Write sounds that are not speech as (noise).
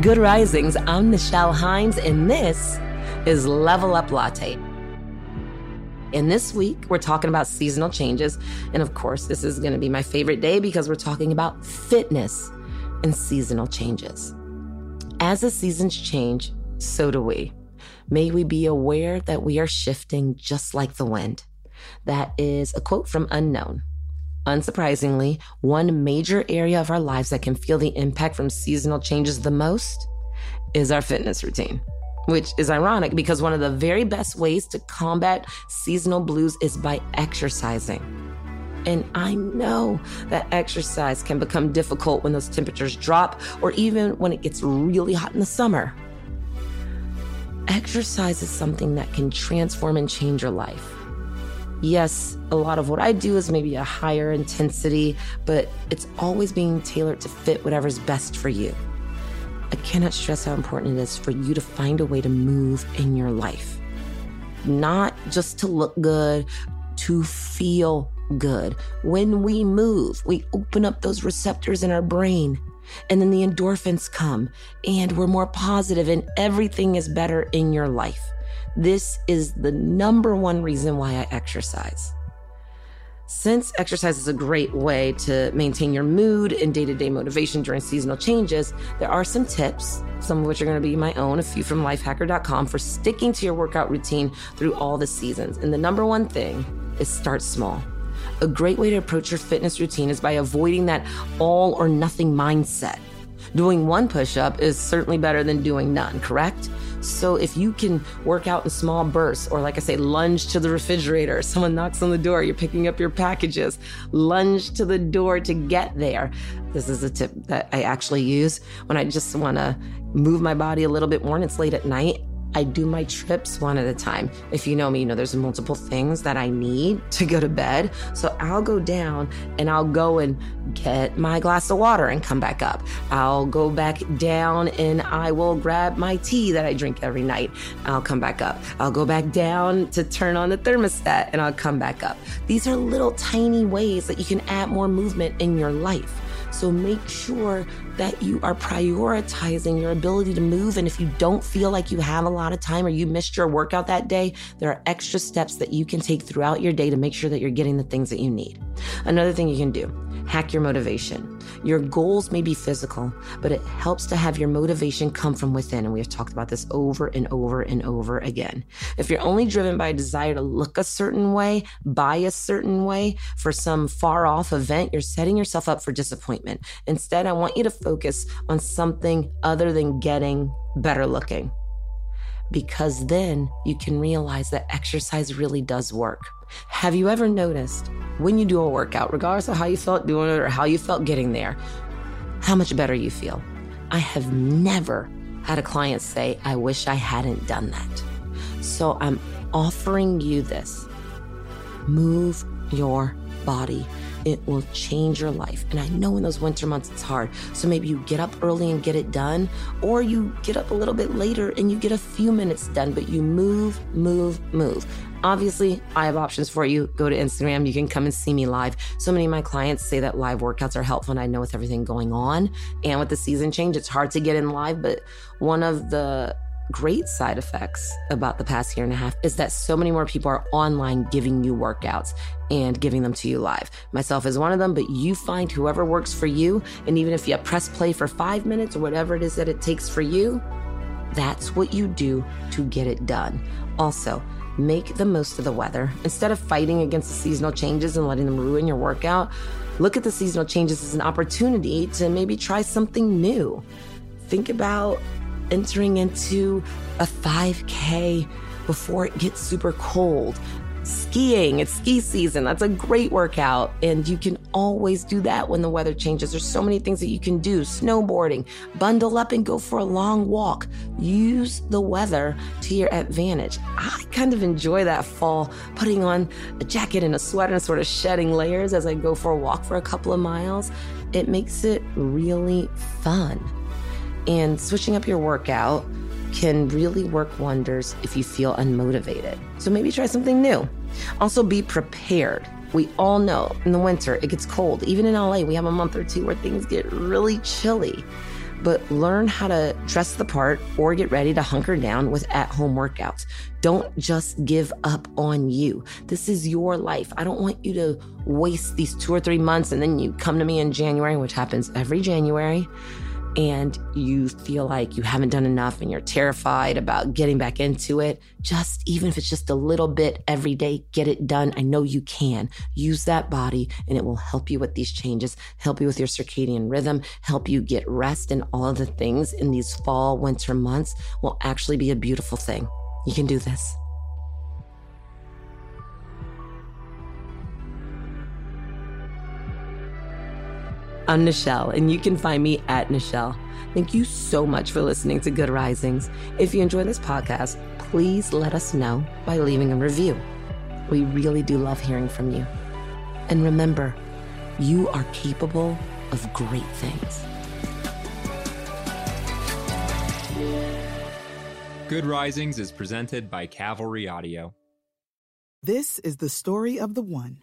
Good Risings. I'm Nichelle Hines, and this is Level Up Latte. And this week, we're talking about seasonal changes. And of course, this is going to be my favorite day because we're talking about fitness and seasonal changes. As the seasons change, so do we. May we be aware that we are shifting just like the wind. That is a quote from Unknown. Unsurprisingly, one major area of our lives that can feel the impact from seasonal changes the most is our fitness routine. Which is ironic because one of the very best ways to combat seasonal blues is by exercising. And I know that exercise can become difficult when those temperatures drop or even when it gets really hot in the summer. Exercise is something that can transform and change your life. Yes, a lot of what I do is maybe a higher intensity, but it's always being tailored to fit whatever's best for you. I cannot stress how important it is for you to find a way to move in your life. Not just to look good, to feel good. When we move, we open up those receptors in our brain, and then the endorphins come, and we're more positive, and everything is better in your life. This is the number one reason why I exercise. Since exercise is a great way to maintain your mood and day to day motivation during seasonal changes, there are some tips, some of which are going to be my own, a few from lifehacker.com, for sticking to your workout routine through all the seasons. And the number one thing is start small. A great way to approach your fitness routine is by avoiding that all or nothing mindset. Doing one push up is certainly better than doing none, correct? So if you can work out in small bursts, or like I say, lunge to the refrigerator, (laughs) someone knocks on the door, you're picking up your packages, lunge to the door to get there. This is a tip that I actually use when I just want to move my body a little bit more and it's late at night. I do my trips one at a time. If you know me, you know there's multiple things that I need (laughs) to go to bed. So I'll go down and I'll go and get my glass of water and come back up. I'll go back down and I will grab my tea that I drink every night. I'll come back up. I'll go back down to turn on the thermostat and I'll come back up. These are little tiny ways that you can add more movement in your life. So make sure that you are prioritizing your ability to move. And if you don't feel like you have a lot of time or you missed your workout that day, there are extra steps that you can take throughout your day to make sure that you're getting the things that you need. Another thing you can do hack your motivation. Your goals may be physical, but it helps to have your motivation come from within. And we have talked about this over and over and over again. If you're only driven by a desire to look a certain way, buy a certain way for some far off event, you're setting yourself up for disappointment. Instead, I want you to focus on something other than getting better looking because then you can realize that exercise really does work. Have you ever noticed when you do a workout, regardless of how you felt doing it or how you felt getting there, how much better you feel? I have never had a client say, I wish I hadn't done that. So I'm offering you this move your body it will change your life. And I know in those winter months it's hard. So maybe you get up early and get it done, or you get up a little bit later and you get a few minutes done, but you move, move, move. Obviously, I have options for you. Go to Instagram. You can come and see me live. So many of my clients say that live workouts are helpful. And I know with everything going on and with the season change, it's hard to get in live. But one of the great side effects about the past year and a half is that so many more people are online giving you workouts and giving them to you live. Myself is one of them, but you find whoever works for you. And even if you press play for five minutes or whatever it is that it takes for you, that's what you do to get it done. Also, make the most of the weather. Instead of fighting against the seasonal changes and letting them ruin your workout, look at the seasonal changes as an opportunity to maybe try something new. Think about entering into a 5K before it gets super cold. skiing. It's ski season. That's a great workout. And you can always do that when the weather changes. There's so many things that you can do snowboarding, bundle up and go for a long walk. Use the weather to your advantage. I kind of enjoy that fall, putting on a jacket and a sweater and sort of shedding layers as I go for a walk for a couple of miles. It makes it really fun. And switching up your workout can really work wonders if you feel unmotivated. So maybe try something new. Also, be prepared. We all know in the winter it gets cold. Even in LA, we have a month or two where things get really chilly. But learn how to dress the part or get ready to hunker down with at home workouts. Don't just give up on you. This is your life. I don't want you to waste these two or three months and then you come to me in January, which happens every January and you feel like you haven't done enough and you're terrified about getting back into it, just even if it's just a little bit every day, get it done. I know you can. Use that body and it will help you with these changes, help you with your circadian rhythm, help you get rest and all of the things in these fall, winter months will actually be a beautiful thing. You can do this. I'm Nichelle, and you can find me at Nichelle. Thank you so much for listening to Good Risings. If you enjoy this podcast, please let us know by leaving a review. We really do love hearing from you. And remember, you are capable of great things. Good Risings is presented by Cavalry Audio. This is the story of the one.